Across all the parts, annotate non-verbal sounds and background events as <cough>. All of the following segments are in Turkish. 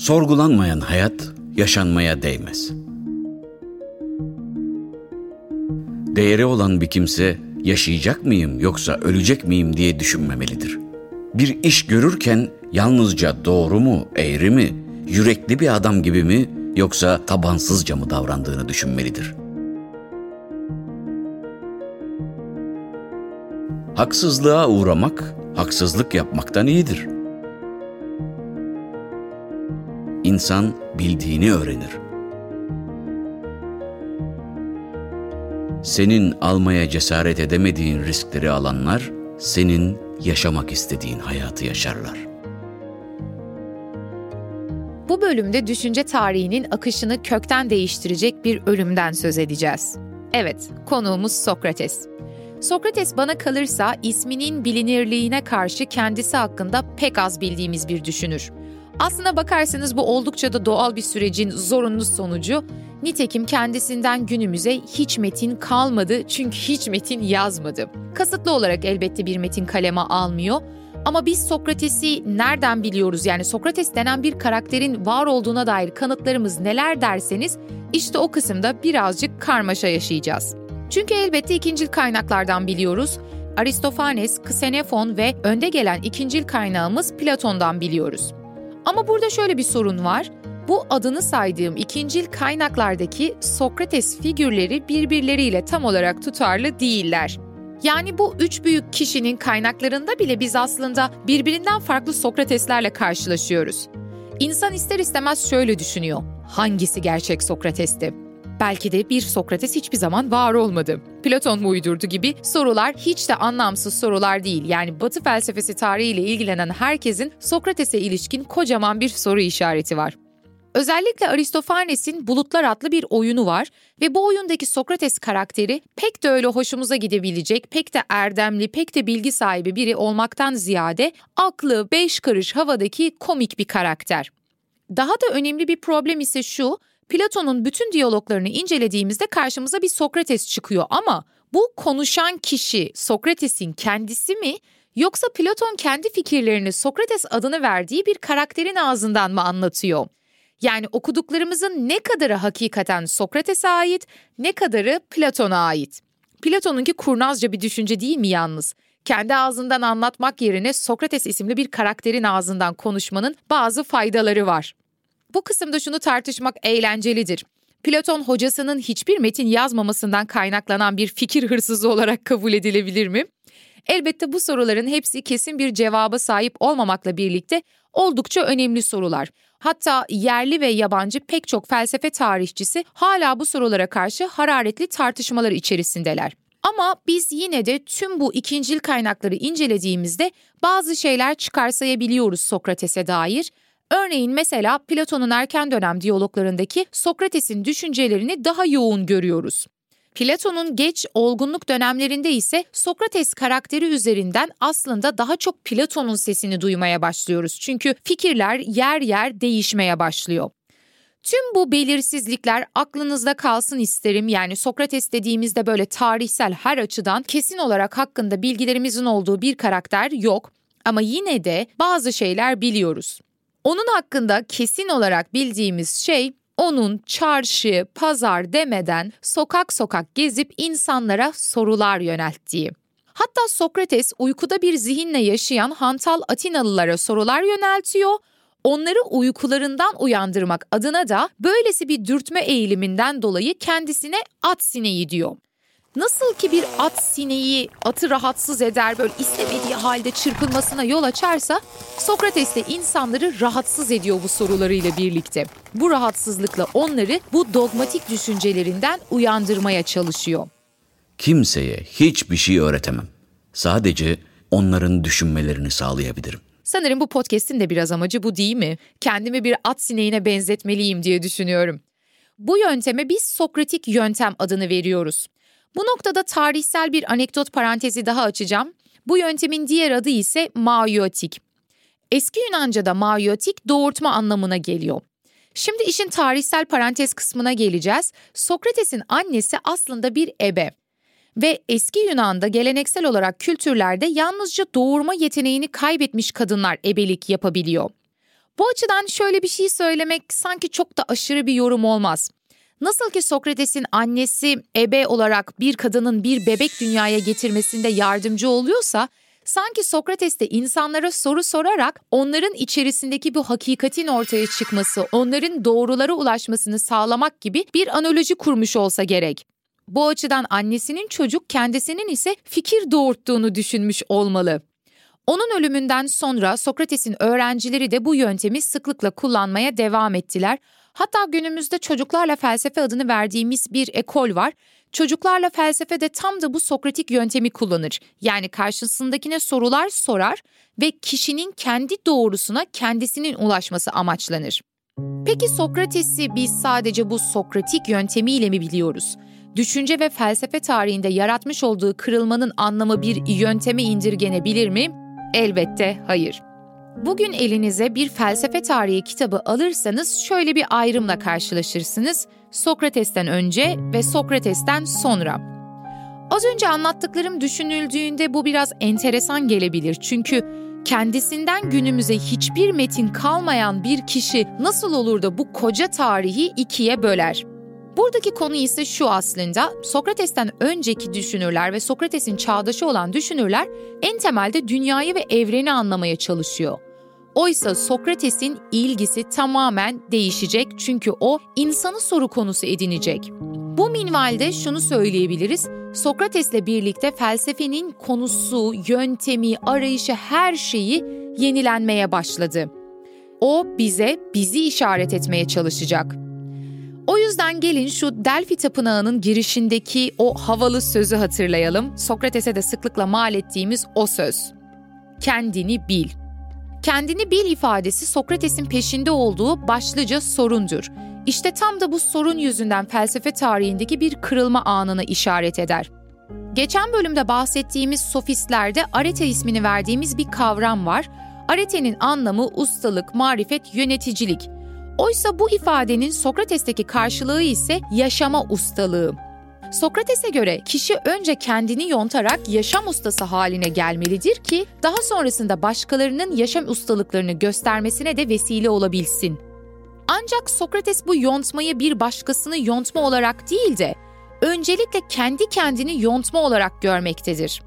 Sorgulanmayan hayat yaşanmaya değmez. Değeri olan bir kimse yaşayacak mıyım yoksa ölecek miyim diye düşünmemelidir. Bir iş görürken yalnızca doğru mu, eğri mi, yürekli bir adam gibi mi yoksa tabansızca mı davrandığını düşünmelidir. Haksızlığa uğramak, haksızlık yapmaktan iyidir. İnsan bildiğini öğrenir. Senin almaya cesaret edemediğin riskleri alanlar, senin yaşamak istediğin hayatı yaşarlar. Bu bölümde düşünce tarihinin akışını kökten değiştirecek bir ölümden söz edeceğiz. Evet, konuğumuz Sokrates. Sokrates bana kalırsa isminin bilinirliğine karşı kendisi hakkında pek az bildiğimiz bir düşünür. Aslına bakarsanız bu oldukça da doğal bir sürecin zorunlu sonucu. Nitekim kendisinden günümüze hiç metin kalmadı çünkü hiç metin yazmadı. Kasıtlı olarak elbette bir metin kaleme almıyor. Ama biz Sokrates'i nereden biliyoruz? Yani Sokrates denen bir karakterin var olduğuna dair kanıtlarımız neler derseniz işte o kısımda birazcık karmaşa yaşayacağız. Çünkü elbette ikincil kaynaklardan biliyoruz. Aristofanes, Ksenofon ve önde gelen ikincil kaynağımız Platon'dan biliyoruz. Ama burada şöyle bir sorun var. Bu adını saydığım ikincil kaynaklardaki Sokrates figürleri birbirleriyle tam olarak tutarlı değiller. Yani bu üç büyük kişinin kaynaklarında bile biz aslında birbirinden farklı Sokrateslerle karşılaşıyoruz. İnsan ister istemez şöyle düşünüyor. Hangisi gerçek Sokrates'ti? Belki de bir Sokrates hiçbir zaman var olmadı. Platon mu uydurdu gibi sorular hiç de anlamsız sorular değil. Yani Batı felsefesi tarihiyle ilgilenen herkesin Sokrates'e ilişkin kocaman bir soru işareti var. Özellikle Aristofanes'in Bulutlar adlı bir oyunu var ve bu oyundaki Sokrates karakteri pek de öyle hoşumuza gidebilecek, pek de erdemli, pek de bilgi sahibi biri olmaktan ziyade aklı beş karış havadaki komik bir karakter. Daha da önemli bir problem ise şu, Platon'un bütün diyaloglarını incelediğimizde karşımıza bir Sokrates çıkıyor ama bu konuşan kişi Sokrates'in kendisi mi yoksa Platon kendi fikirlerini Sokrates adını verdiği bir karakterin ağzından mı anlatıyor? Yani okuduklarımızın ne kadarı hakikaten Sokrates'e ait, ne kadarı Platon'a ait. Platon'unki kurnazca bir düşünce değil mi yalnız? Kendi ağzından anlatmak yerine Sokrates isimli bir karakterin ağzından konuşmanın bazı faydaları var. Bu kısımda şunu tartışmak eğlencelidir. Platon hocasının hiçbir metin yazmamasından kaynaklanan bir fikir hırsızı olarak kabul edilebilir mi? Elbette bu soruların hepsi kesin bir cevaba sahip olmamakla birlikte oldukça önemli sorular. Hatta yerli ve yabancı pek çok felsefe tarihçisi hala bu sorulara karşı hararetli tartışmalar içerisindeler. Ama biz yine de tüm bu ikincil kaynakları incelediğimizde bazı şeyler çıkarsayabiliyoruz Sokrates'e dair. Örneğin mesela Platon'un erken dönem diyaloglarındaki Sokrates'in düşüncelerini daha yoğun görüyoruz. Platon'un geç olgunluk dönemlerinde ise Sokrates karakteri üzerinden aslında daha çok Platon'un sesini duymaya başlıyoruz. Çünkü fikirler yer yer değişmeye başlıyor. Tüm bu belirsizlikler aklınızda kalsın isterim. Yani Sokrates dediğimizde böyle tarihsel her açıdan kesin olarak hakkında bilgilerimizin olduğu bir karakter yok. Ama yine de bazı şeyler biliyoruz. Onun hakkında kesin olarak bildiğimiz şey onun çarşı, pazar demeden sokak sokak gezip insanlara sorular yönelttiği. Hatta Sokrates uykuda bir zihinle yaşayan hantal Atinalılara sorular yöneltiyor. Onları uykularından uyandırmak adına da böylesi bir dürtme eğiliminden dolayı kendisine at sineği diyor. Nasıl ki bir at sineği atı rahatsız eder böyle istemediği halde çırpınmasına yol açarsa Sokrates de insanları rahatsız ediyor bu sorularıyla birlikte. Bu rahatsızlıkla onları bu dogmatik düşüncelerinden uyandırmaya çalışıyor. Kimseye hiçbir şey öğretemem. Sadece onların düşünmelerini sağlayabilirim. Sanırım bu podcast'in de biraz amacı bu değil mi? Kendimi bir at sineğine benzetmeliyim diye düşünüyorum. Bu yönteme biz Sokratik yöntem adını veriyoruz. Bu noktada tarihsel bir anekdot parantezi daha açacağım. Bu yöntemin diğer adı ise maiotik. Eski Yunanca'da maiotik doğurtma anlamına geliyor. Şimdi işin tarihsel parantez kısmına geleceğiz. Sokrates'in annesi aslında bir ebe. Ve eski Yunan'da geleneksel olarak kültürlerde yalnızca doğurma yeteneğini kaybetmiş kadınlar ebelik yapabiliyor. Bu açıdan şöyle bir şey söylemek sanki çok da aşırı bir yorum olmaz. Nasıl ki Sokrates'in annesi ebe olarak bir kadının bir bebek dünyaya getirmesinde yardımcı oluyorsa, sanki Sokrates de insanlara soru sorarak onların içerisindeki bu hakikatin ortaya çıkması, onların doğrulara ulaşmasını sağlamak gibi bir analoji kurmuş olsa gerek. Bu açıdan annesinin çocuk kendisinin ise fikir doğurttuğunu düşünmüş olmalı. Onun ölümünden sonra Sokrates'in öğrencileri de bu yöntemi sıklıkla kullanmaya devam ettiler. Hatta günümüzde çocuklarla felsefe adını verdiğimiz bir ekol var. Çocuklarla felsefe de tam da bu Sokratik yöntemi kullanır. Yani karşısındakine sorular sorar ve kişinin kendi doğrusuna kendisinin ulaşması amaçlanır. Peki Sokrates'i biz sadece bu Sokratik yöntemiyle mi biliyoruz? Düşünce ve felsefe tarihinde yaratmış olduğu kırılmanın anlamı bir yönteme indirgenebilir mi? Elbette hayır. Bugün elinize bir felsefe tarihi kitabı alırsanız şöyle bir ayrımla karşılaşırsınız. Sokrates'ten önce ve Sokrates'ten sonra. Az önce anlattıklarım düşünüldüğünde bu biraz enteresan gelebilir. Çünkü kendisinden günümüze hiçbir metin kalmayan bir kişi nasıl olur da bu koca tarihi ikiye böler? Buradaki konu ise şu aslında Sokrates'ten önceki düşünürler ve Sokrates'in çağdaşı olan düşünürler en temelde dünyayı ve evreni anlamaya çalışıyor. Oysa Sokrates'in ilgisi tamamen değişecek çünkü o insanı soru konusu edinecek. Bu minvalde şunu söyleyebiliriz. Sokrates'le birlikte felsefenin konusu, yöntemi, arayışı her şeyi yenilenmeye başladı. O bize bizi işaret etmeye çalışacak. O yüzden gelin şu Delphi Tapınağı'nın girişindeki o havalı sözü hatırlayalım. Sokrates'e de sıklıkla mal ettiğimiz o söz. Kendini bil. Kendini bil ifadesi Sokrates'in peşinde olduğu başlıca sorundur. İşte tam da bu sorun yüzünden felsefe tarihindeki bir kırılma anına işaret eder. Geçen bölümde bahsettiğimiz sofistlerde arete ismini verdiğimiz bir kavram var. Aretenin anlamı ustalık, marifet, yöneticilik. Oysa bu ifadenin Sokrates'teki karşılığı ise yaşama ustalığı. Sokrates'e göre kişi önce kendini yontarak yaşam ustası haline gelmelidir ki daha sonrasında başkalarının yaşam ustalıklarını göstermesine de vesile olabilsin. Ancak Sokrates bu yontmayı bir başkasını yontma olarak değil de öncelikle kendi kendini yontma olarak görmektedir.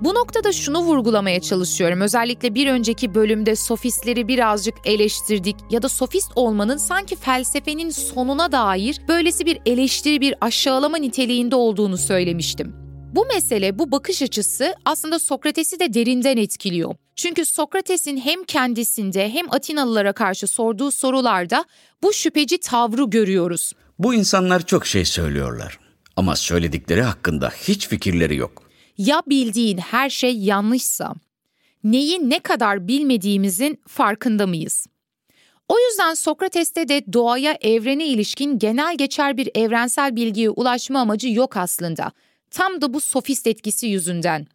Bu noktada şunu vurgulamaya çalışıyorum. Özellikle bir önceki bölümde sofistleri birazcık eleştirdik ya da sofist olmanın sanki felsefenin sonuna dair böylesi bir eleştiri, bir aşağılama niteliğinde olduğunu söylemiştim. Bu mesele, bu bakış açısı aslında Sokrates'i de derinden etkiliyor. Çünkü Sokrates'in hem kendisinde hem Atinalılara karşı sorduğu sorularda bu şüpheci tavrı görüyoruz. Bu insanlar çok şey söylüyorlar ama söyledikleri hakkında hiç fikirleri yok. Ya bildiğin her şey yanlışsa, neyi ne kadar bilmediğimizin farkında mıyız? O yüzden Sokrates'te de doğaya, evrene ilişkin genel geçer bir evrensel bilgiye ulaşma amacı yok aslında. Tam da bu sofist etkisi yüzünden.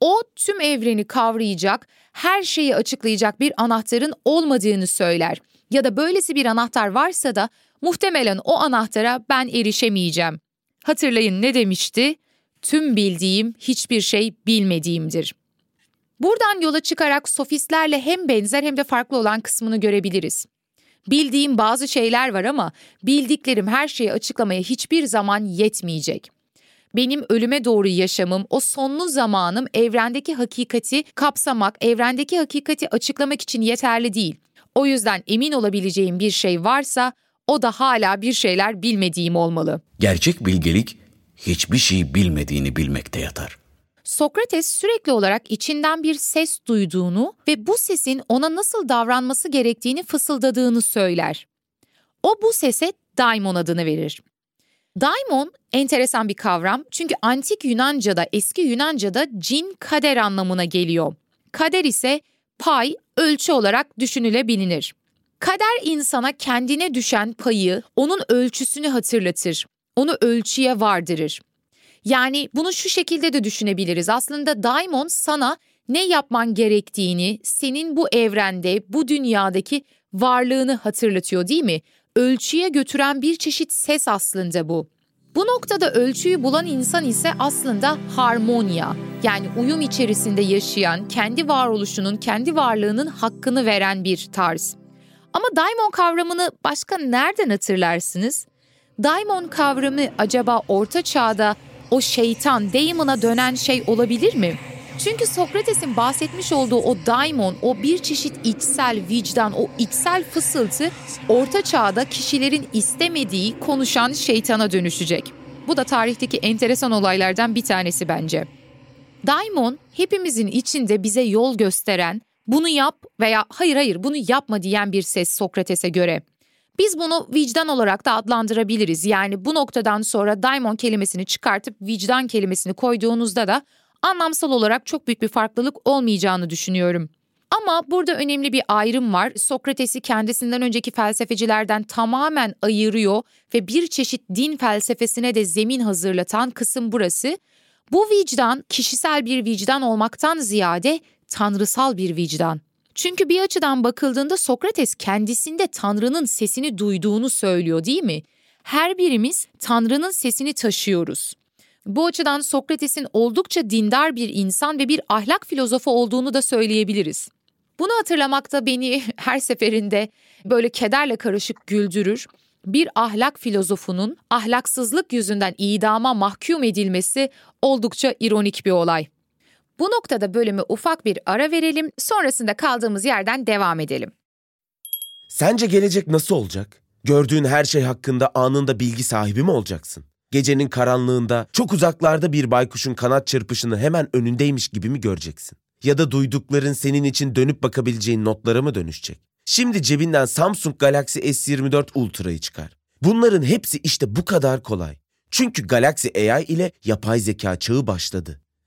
O tüm evreni kavrayacak, her şeyi açıklayacak bir anahtarın olmadığını söyler. Ya da böylesi bir anahtar varsa da muhtemelen o anahtara ben erişemeyeceğim. Hatırlayın ne demişti? Tüm bildiğim hiçbir şey bilmediğimdir. Buradan yola çıkarak sofistlerle hem benzer hem de farklı olan kısmını görebiliriz. Bildiğim bazı şeyler var ama bildiklerim her şeyi açıklamaya hiçbir zaman yetmeyecek. Benim ölüme doğru yaşamım, o sonlu zamanım evrendeki hakikati kapsamak, evrendeki hakikati açıklamak için yeterli değil. O yüzden emin olabileceğim bir şey varsa o da hala bir şeyler bilmediğim olmalı. Gerçek bilgelik hiçbir şey bilmediğini bilmekte yatar. Sokrates sürekli olarak içinden bir ses duyduğunu ve bu sesin ona nasıl davranması gerektiğini fısıldadığını söyler. O bu sese daimon adını verir. Daimon enteresan bir kavram çünkü antik Yunanca'da, eski Yunanca'da cin kader anlamına geliyor. Kader ise pay, ölçü olarak düşünülebilir. Kader insana kendine düşen payı, onun ölçüsünü hatırlatır. Onu ölçüye vardırır. Yani bunu şu şekilde de düşünebiliriz. Aslında daimon sana ne yapman gerektiğini, senin bu evrende, bu dünyadaki varlığını hatırlatıyor değil mi? Ölçüye götüren bir çeşit ses aslında bu. Bu noktada ölçüyü bulan insan ise aslında harmonya, yani uyum içerisinde yaşayan, kendi varoluşunun, kendi varlığının hakkını veren bir tarz. Ama daimon kavramını başka nereden hatırlarsınız? Daimon kavramı acaba orta çağda o şeytan, Daemon'a dönen şey olabilir mi? Çünkü Sokrates'in bahsetmiş olduğu o daimon, o bir çeşit içsel vicdan, o içsel fısıltı orta çağda kişilerin istemediği konuşan şeytana dönüşecek. Bu da tarihteki enteresan olaylardan bir tanesi bence. Daimon hepimizin içinde bize yol gösteren, bunu yap veya hayır hayır bunu yapma diyen bir ses Sokrates'e göre. Biz bunu vicdan olarak da adlandırabiliriz. Yani bu noktadan sonra daimon kelimesini çıkartıp vicdan kelimesini koyduğunuzda da anlamsal olarak çok büyük bir farklılık olmayacağını düşünüyorum. Ama burada önemli bir ayrım var. Sokrates'i kendisinden önceki felsefecilerden tamamen ayırıyor ve bir çeşit din felsefesine de zemin hazırlatan kısım burası. Bu vicdan kişisel bir vicdan olmaktan ziyade tanrısal bir vicdan. Çünkü bir açıdan bakıldığında Sokrates kendisinde Tanrı'nın sesini duyduğunu söylüyor değil mi? Her birimiz Tanrı'nın sesini taşıyoruz. Bu açıdan Sokrates'in oldukça dindar bir insan ve bir ahlak filozofu olduğunu da söyleyebiliriz. Bunu hatırlamakta beni <laughs> her seferinde böyle kederle karışık güldürür. Bir ahlak filozofunun ahlaksızlık yüzünden idama mahkum edilmesi oldukça ironik bir olay. Bu noktada bölümü ufak bir ara verelim, sonrasında kaldığımız yerden devam edelim. Sence gelecek nasıl olacak? Gördüğün her şey hakkında anında bilgi sahibi mi olacaksın? Gecenin karanlığında çok uzaklarda bir baykuşun kanat çırpışını hemen önündeymiş gibi mi göreceksin? Ya da duydukların senin için dönüp bakabileceğin notlara mı dönüşecek? Şimdi cebinden Samsung Galaxy S24 Ultra'yı çıkar. Bunların hepsi işte bu kadar kolay. Çünkü Galaxy AI ile yapay zeka çağı başladı.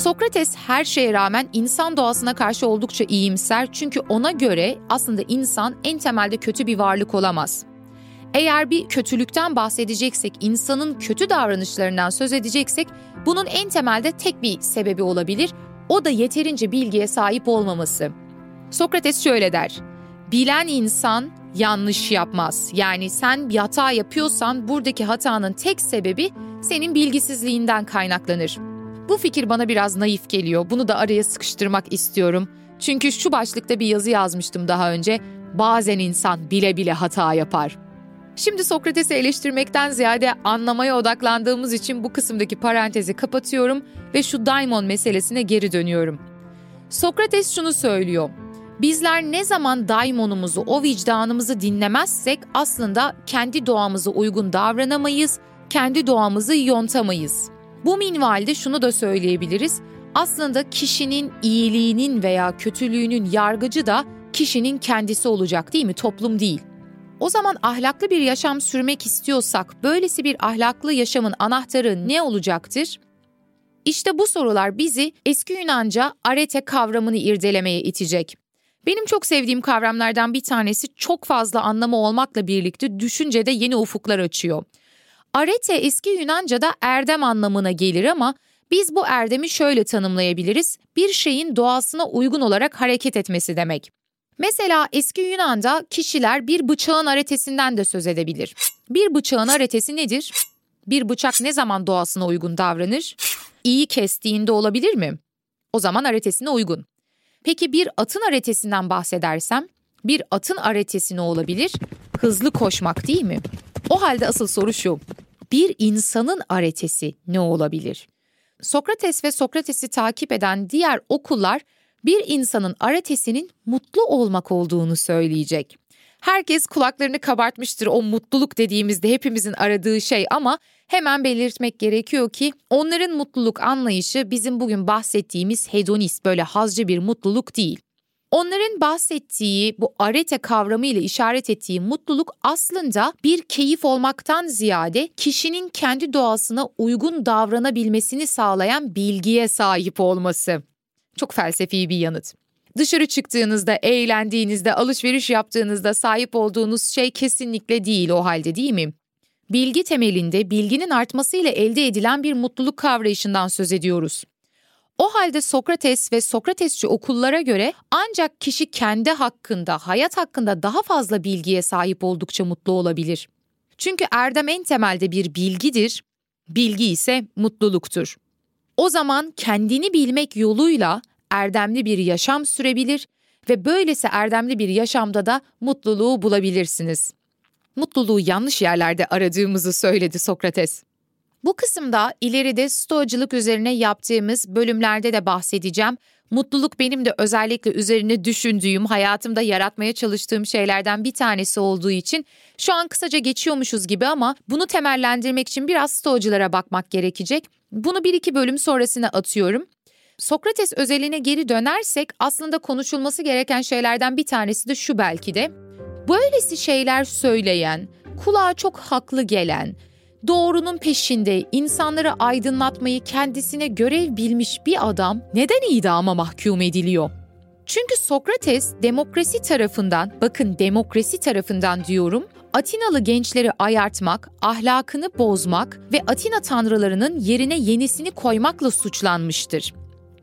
Sokrates her şeye rağmen insan doğasına karşı oldukça iyimser çünkü ona göre aslında insan en temelde kötü bir varlık olamaz. Eğer bir kötülükten bahsedeceksek, insanın kötü davranışlarından söz edeceksek bunun en temelde tek bir sebebi olabilir. O da yeterince bilgiye sahip olmaması. Sokrates şöyle der. Bilen insan yanlış yapmaz. Yani sen bir hata yapıyorsan buradaki hatanın tek sebebi senin bilgisizliğinden kaynaklanır. Bu fikir bana biraz naif geliyor. Bunu da araya sıkıştırmak istiyorum. Çünkü şu başlıkta bir yazı yazmıştım daha önce. Bazen insan bile bile hata yapar. Şimdi Sokrates'i eleştirmekten ziyade anlamaya odaklandığımız için bu kısımdaki parantezi kapatıyorum ve şu daimon meselesine geri dönüyorum. Sokrates şunu söylüyor. Bizler ne zaman daimonumuzu, o vicdanımızı dinlemezsek aslında kendi doğamıza uygun davranamayız, kendi doğamızı yontamayız. Bu minvalde şunu da söyleyebiliriz. Aslında kişinin iyiliğinin veya kötülüğünün yargıcı da kişinin kendisi olacak değil mi? Toplum değil. O zaman ahlaklı bir yaşam sürmek istiyorsak böylesi bir ahlaklı yaşamın anahtarı ne olacaktır? İşte bu sorular bizi eski Yunanca arete kavramını irdelemeye itecek. Benim çok sevdiğim kavramlardan bir tanesi çok fazla anlamı olmakla birlikte düşüncede yeni ufuklar açıyor. Arete eski Yunanca'da erdem anlamına gelir ama biz bu erdemi şöyle tanımlayabiliriz. Bir şeyin doğasına uygun olarak hareket etmesi demek. Mesela eski Yunan'da kişiler bir bıçağın aretesinden de söz edebilir. Bir bıçağın aretesi nedir? Bir bıçak ne zaman doğasına uygun davranır? İyi kestiğinde olabilir mi? O zaman aretesine uygun. Peki bir atın aretesinden bahsedersem, bir atın aretesi ne olabilir? Hızlı koşmak değil mi? O halde asıl soru şu. Bir insanın aretesi ne olabilir? Sokrates ve Sokrates'i takip eden diğer okullar bir insanın aretesinin mutlu olmak olduğunu söyleyecek. Herkes kulaklarını kabartmıştır o mutluluk dediğimizde hepimizin aradığı şey ama hemen belirtmek gerekiyor ki onların mutluluk anlayışı bizim bugün bahsettiğimiz hedonist böyle hazcı bir mutluluk değil. Onların bahsettiği bu arete kavramı ile işaret ettiği mutluluk aslında bir keyif olmaktan ziyade kişinin kendi doğasına uygun davranabilmesini sağlayan bilgiye sahip olması. Çok felsefi bir yanıt. Dışarı çıktığınızda, eğlendiğinizde, alışveriş yaptığınızda sahip olduğunuz şey kesinlikle değil o halde değil mi? Bilgi temelinde bilginin artmasıyla elde edilen bir mutluluk kavrayışından söz ediyoruz. O halde Sokrates ve Sokratesçi okullara göre ancak kişi kendi hakkında, hayat hakkında daha fazla bilgiye sahip oldukça mutlu olabilir. Çünkü erdem en temelde bir bilgidir, bilgi ise mutluluktur. O zaman kendini bilmek yoluyla erdemli bir yaşam sürebilir ve böylesi erdemli bir yaşamda da mutluluğu bulabilirsiniz. Mutluluğu yanlış yerlerde aradığımızı söyledi Sokrates. Bu kısımda ileride stoacılık üzerine yaptığımız bölümlerde de bahsedeceğim. Mutluluk benim de özellikle üzerine düşündüğüm, hayatımda yaratmaya çalıştığım şeylerden bir tanesi olduğu için şu an kısaca geçiyormuşuz gibi ama bunu temellendirmek için biraz stoacılara bakmak gerekecek. Bunu bir iki bölüm sonrasına atıyorum. Sokrates özeline geri dönersek aslında konuşulması gereken şeylerden bir tanesi de şu belki de. Böylesi şeyler söyleyen, kulağa çok haklı gelen, doğrunun peşinde insanları aydınlatmayı kendisine görev bilmiş bir adam neden idama mahkum ediliyor? Çünkü Sokrates demokrasi tarafından, bakın demokrasi tarafından diyorum, Atinalı gençleri ayartmak, ahlakını bozmak ve Atina tanrılarının yerine yenisini koymakla suçlanmıştır.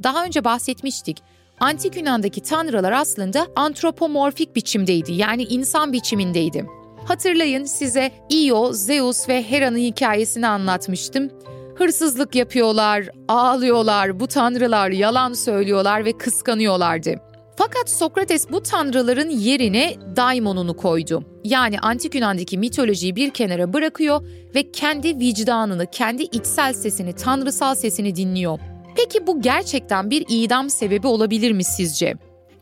Daha önce bahsetmiştik. Antik Yunan'daki tanrılar aslında antropomorfik biçimdeydi yani insan biçimindeydi. Hatırlayın size Io, Zeus ve Hera'nın hikayesini anlatmıştım. Hırsızlık yapıyorlar, ağlıyorlar, bu tanrılar yalan söylüyorlar ve kıskanıyorlardı. Fakat Sokrates bu tanrıların yerine daimonunu koydu. Yani antik Yunan'daki mitolojiyi bir kenara bırakıyor ve kendi vicdanını, kendi içsel sesini, tanrısal sesini dinliyor. Peki bu gerçekten bir idam sebebi olabilir mi sizce?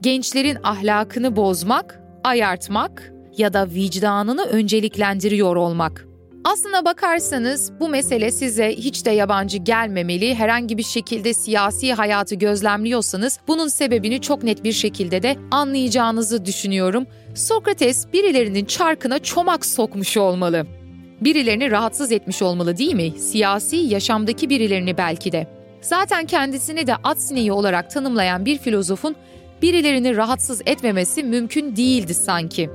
Gençlerin ahlakını bozmak, ayartmak ya da vicdanını önceliklendiriyor olmak. Aslına bakarsanız bu mesele size hiç de yabancı gelmemeli. Herhangi bir şekilde siyasi hayatı gözlemliyorsanız bunun sebebini çok net bir şekilde de anlayacağınızı düşünüyorum. Sokrates birilerinin çarkına çomak sokmuş olmalı. Birilerini rahatsız etmiş olmalı değil mi? Siyasi yaşamdaki birilerini belki de. Zaten kendisini de at sineği olarak tanımlayan bir filozofun birilerini rahatsız etmemesi mümkün değildi sanki.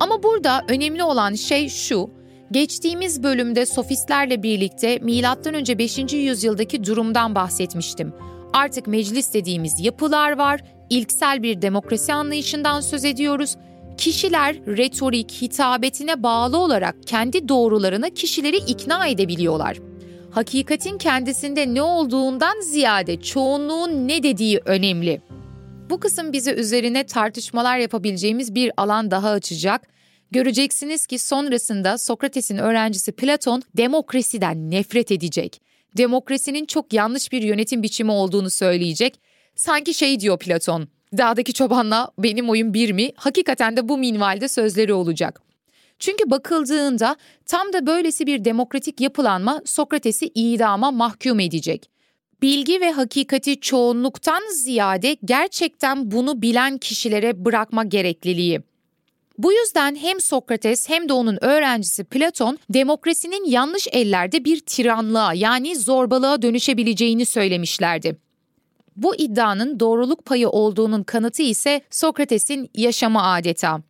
Ama burada önemli olan şey şu, geçtiğimiz bölümde sofistlerle birlikte M.Ö. 5. yüzyıldaki durumdan bahsetmiştim. Artık meclis dediğimiz yapılar var, ilksel bir demokrasi anlayışından söz ediyoruz. Kişiler retorik, hitabetine bağlı olarak kendi doğrularına kişileri ikna edebiliyorlar. Hakikatin kendisinde ne olduğundan ziyade çoğunluğun ne dediği önemli. Bu kısım bize üzerine tartışmalar yapabileceğimiz bir alan daha açacak. Göreceksiniz ki sonrasında Sokrates'in öğrencisi Platon demokrasiden nefret edecek. Demokrasinin çok yanlış bir yönetim biçimi olduğunu söyleyecek. Sanki şey diyor Platon, dağdaki çobanla benim oyun bir mi? Hakikaten de bu minvalde sözleri olacak. Çünkü bakıldığında tam da böylesi bir demokratik yapılanma Sokrates'i idama mahkum edecek. Bilgi ve hakikati çoğunluktan ziyade gerçekten bunu bilen kişilere bırakma gerekliliği. Bu yüzden hem Sokrates hem de onun öğrencisi Platon demokrasinin yanlış ellerde bir tiranlığa yani zorbalığa dönüşebileceğini söylemişlerdi. Bu iddianın doğruluk payı olduğunun kanıtı ise Sokrates'in yaşamı adeta.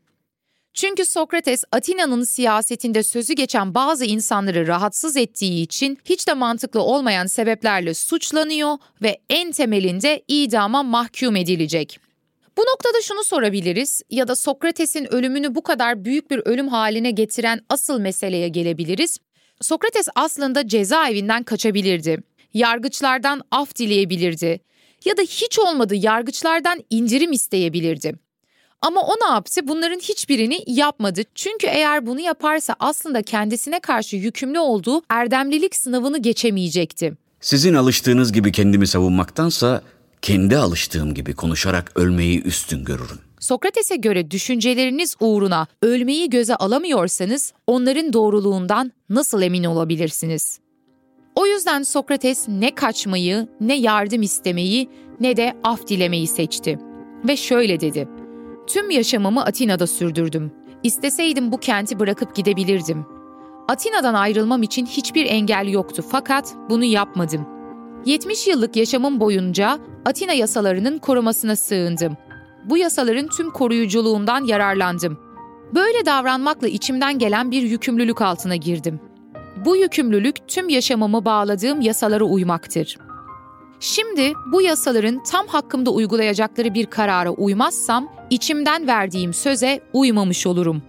Çünkü Sokrates Atina'nın siyasetinde sözü geçen bazı insanları rahatsız ettiği için hiç de mantıklı olmayan sebeplerle suçlanıyor ve en temelinde idama mahkum edilecek. Bu noktada şunu sorabiliriz ya da Sokrates'in ölümünü bu kadar büyük bir ölüm haline getiren asıl meseleye gelebiliriz. Sokrates aslında cezaevinden kaçabilirdi. Yargıçlardan af dileyebilirdi ya da hiç olmadı yargıçlardan indirim isteyebilirdi. Ama o ne yaptı? Bunların hiçbirini yapmadı. Çünkü eğer bunu yaparsa aslında kendisine karşı yükümlü olduğu erdemlilik sınavını geçemeyecekti. Sizin alıştığınız gibi kendimi savunmaktansa kendi alıştığım gibi konuşarak ölmeyi üstün görürüm. Sokrates'e göre düşünceleriniz uğruna ölmeyi göze alamıyorsanız onların doğruluğundan nasıl emin olabilirsiniz? O yüzden Sokrates ne kaçmayı, ne yardım istemeyi, ne de af dilemeyi seçti. Ve şöyle dedi: Tüm yaşamımı Atina'da sürdürdüm. İsteseydim bu kenti bırakıp gidebilirdim. Atina'dan ayrılmam için hiçbir engel yoktu fakat bunu yapmadım. 70 yıllık yaşamım boyunca Atina yasalarının korumasına sığındım. Bu yasaların tüm koruyuculuğundan yararlandım. Böyle davranmakla içimden gelen bir yükümlülük altına girdim. Bu yükümlülük tüm yaşamımı bağladığım yasalara uymaktır. Şimdi bu yasaların tam hakkımda uygulayacakları bir karara uymazsam içimden verdiğim söze uymamış olurum.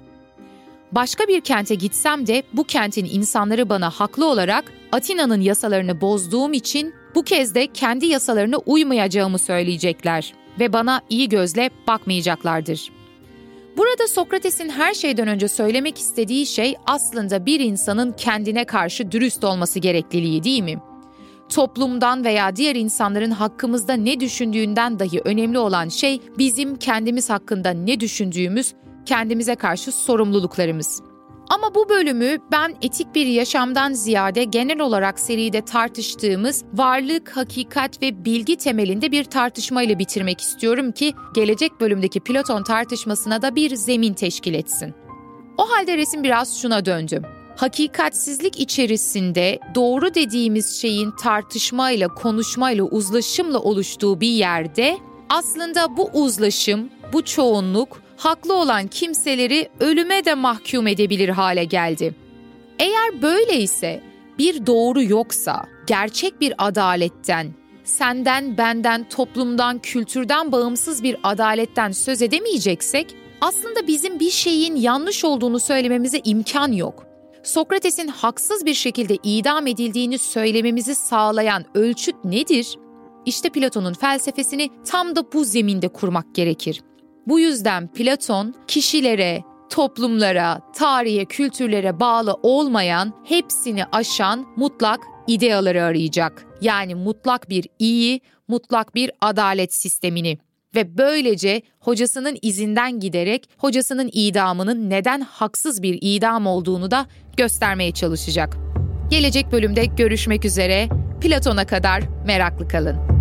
Başka bir kente gitsem de bu kentin insanları bana haklı olarak Atina'nın yasalarını bozduğum için bu kez de kendi yasalarına uymayacağımı söyleyecekler ve bana iyi gözle bakmayacaklardır. Burada Sokrates'in her şeyden önce söylemek istediği şey aslında bir insanın kendine karşı dürüst olması gerekliliği değil mi? Toplumdan veya diğer insanların hakkımızda ne düşündüğünden dahi önemli olan şey bizim kendimiz hakkında ne düşündüğümüz, kendimize karşı sorumluluklarımız. Ama bu bölümü ben etik bir yaşamdan ziyade genel olarak seride tartıştığımız varlık, hakikat ve bilgi temelinde bir tartışmayla bitirmek istiyorum ki gelecek bölümdeki Platon tartışmasına da bir zemin teşkil etsin. O halde resim biraz şuna döndü. Hakikatsizlik içerisinde doğru dediğimiz şeyin tartışmayla, konuşmayla, uzlaşımla oluştuğu bir yerde aslında bu uzlaşım, bu çoğunluk haklı olan kimseleri ölüme de mahkum edebilir hale geldi. Eğer böyleyse bir doğru yoksa, gerçek bir adaletten, senden, benden, toplumdan, kültürden bağımsız bir adaletten söz edemeyeceksek, aslında bizim bir şeyin yanlış olduğunu söylememize imkan yok. Sokrates'in haksız bir şekilde idam edildiğini söylememizi sağlayan ölçüt nedir? İşte Platon'un felsefesini tam da bu zeminde kurmak gerekir. Bu yüzden Platon kişilere, toplumlara, tarihe, kültürlere bağlı olmayan, hepsini aşan mutlak ideaları arayacak. Yani mutlak bir iyi, mutlak bir adalet sistemini ve böylece hocasının izinden giderek hocasının idamının neden haksız bir idam olduğunu da göstermeye çalışacak. Gelecek bölümde görüşmek üzere. Platon'a kadar meraklı kalın.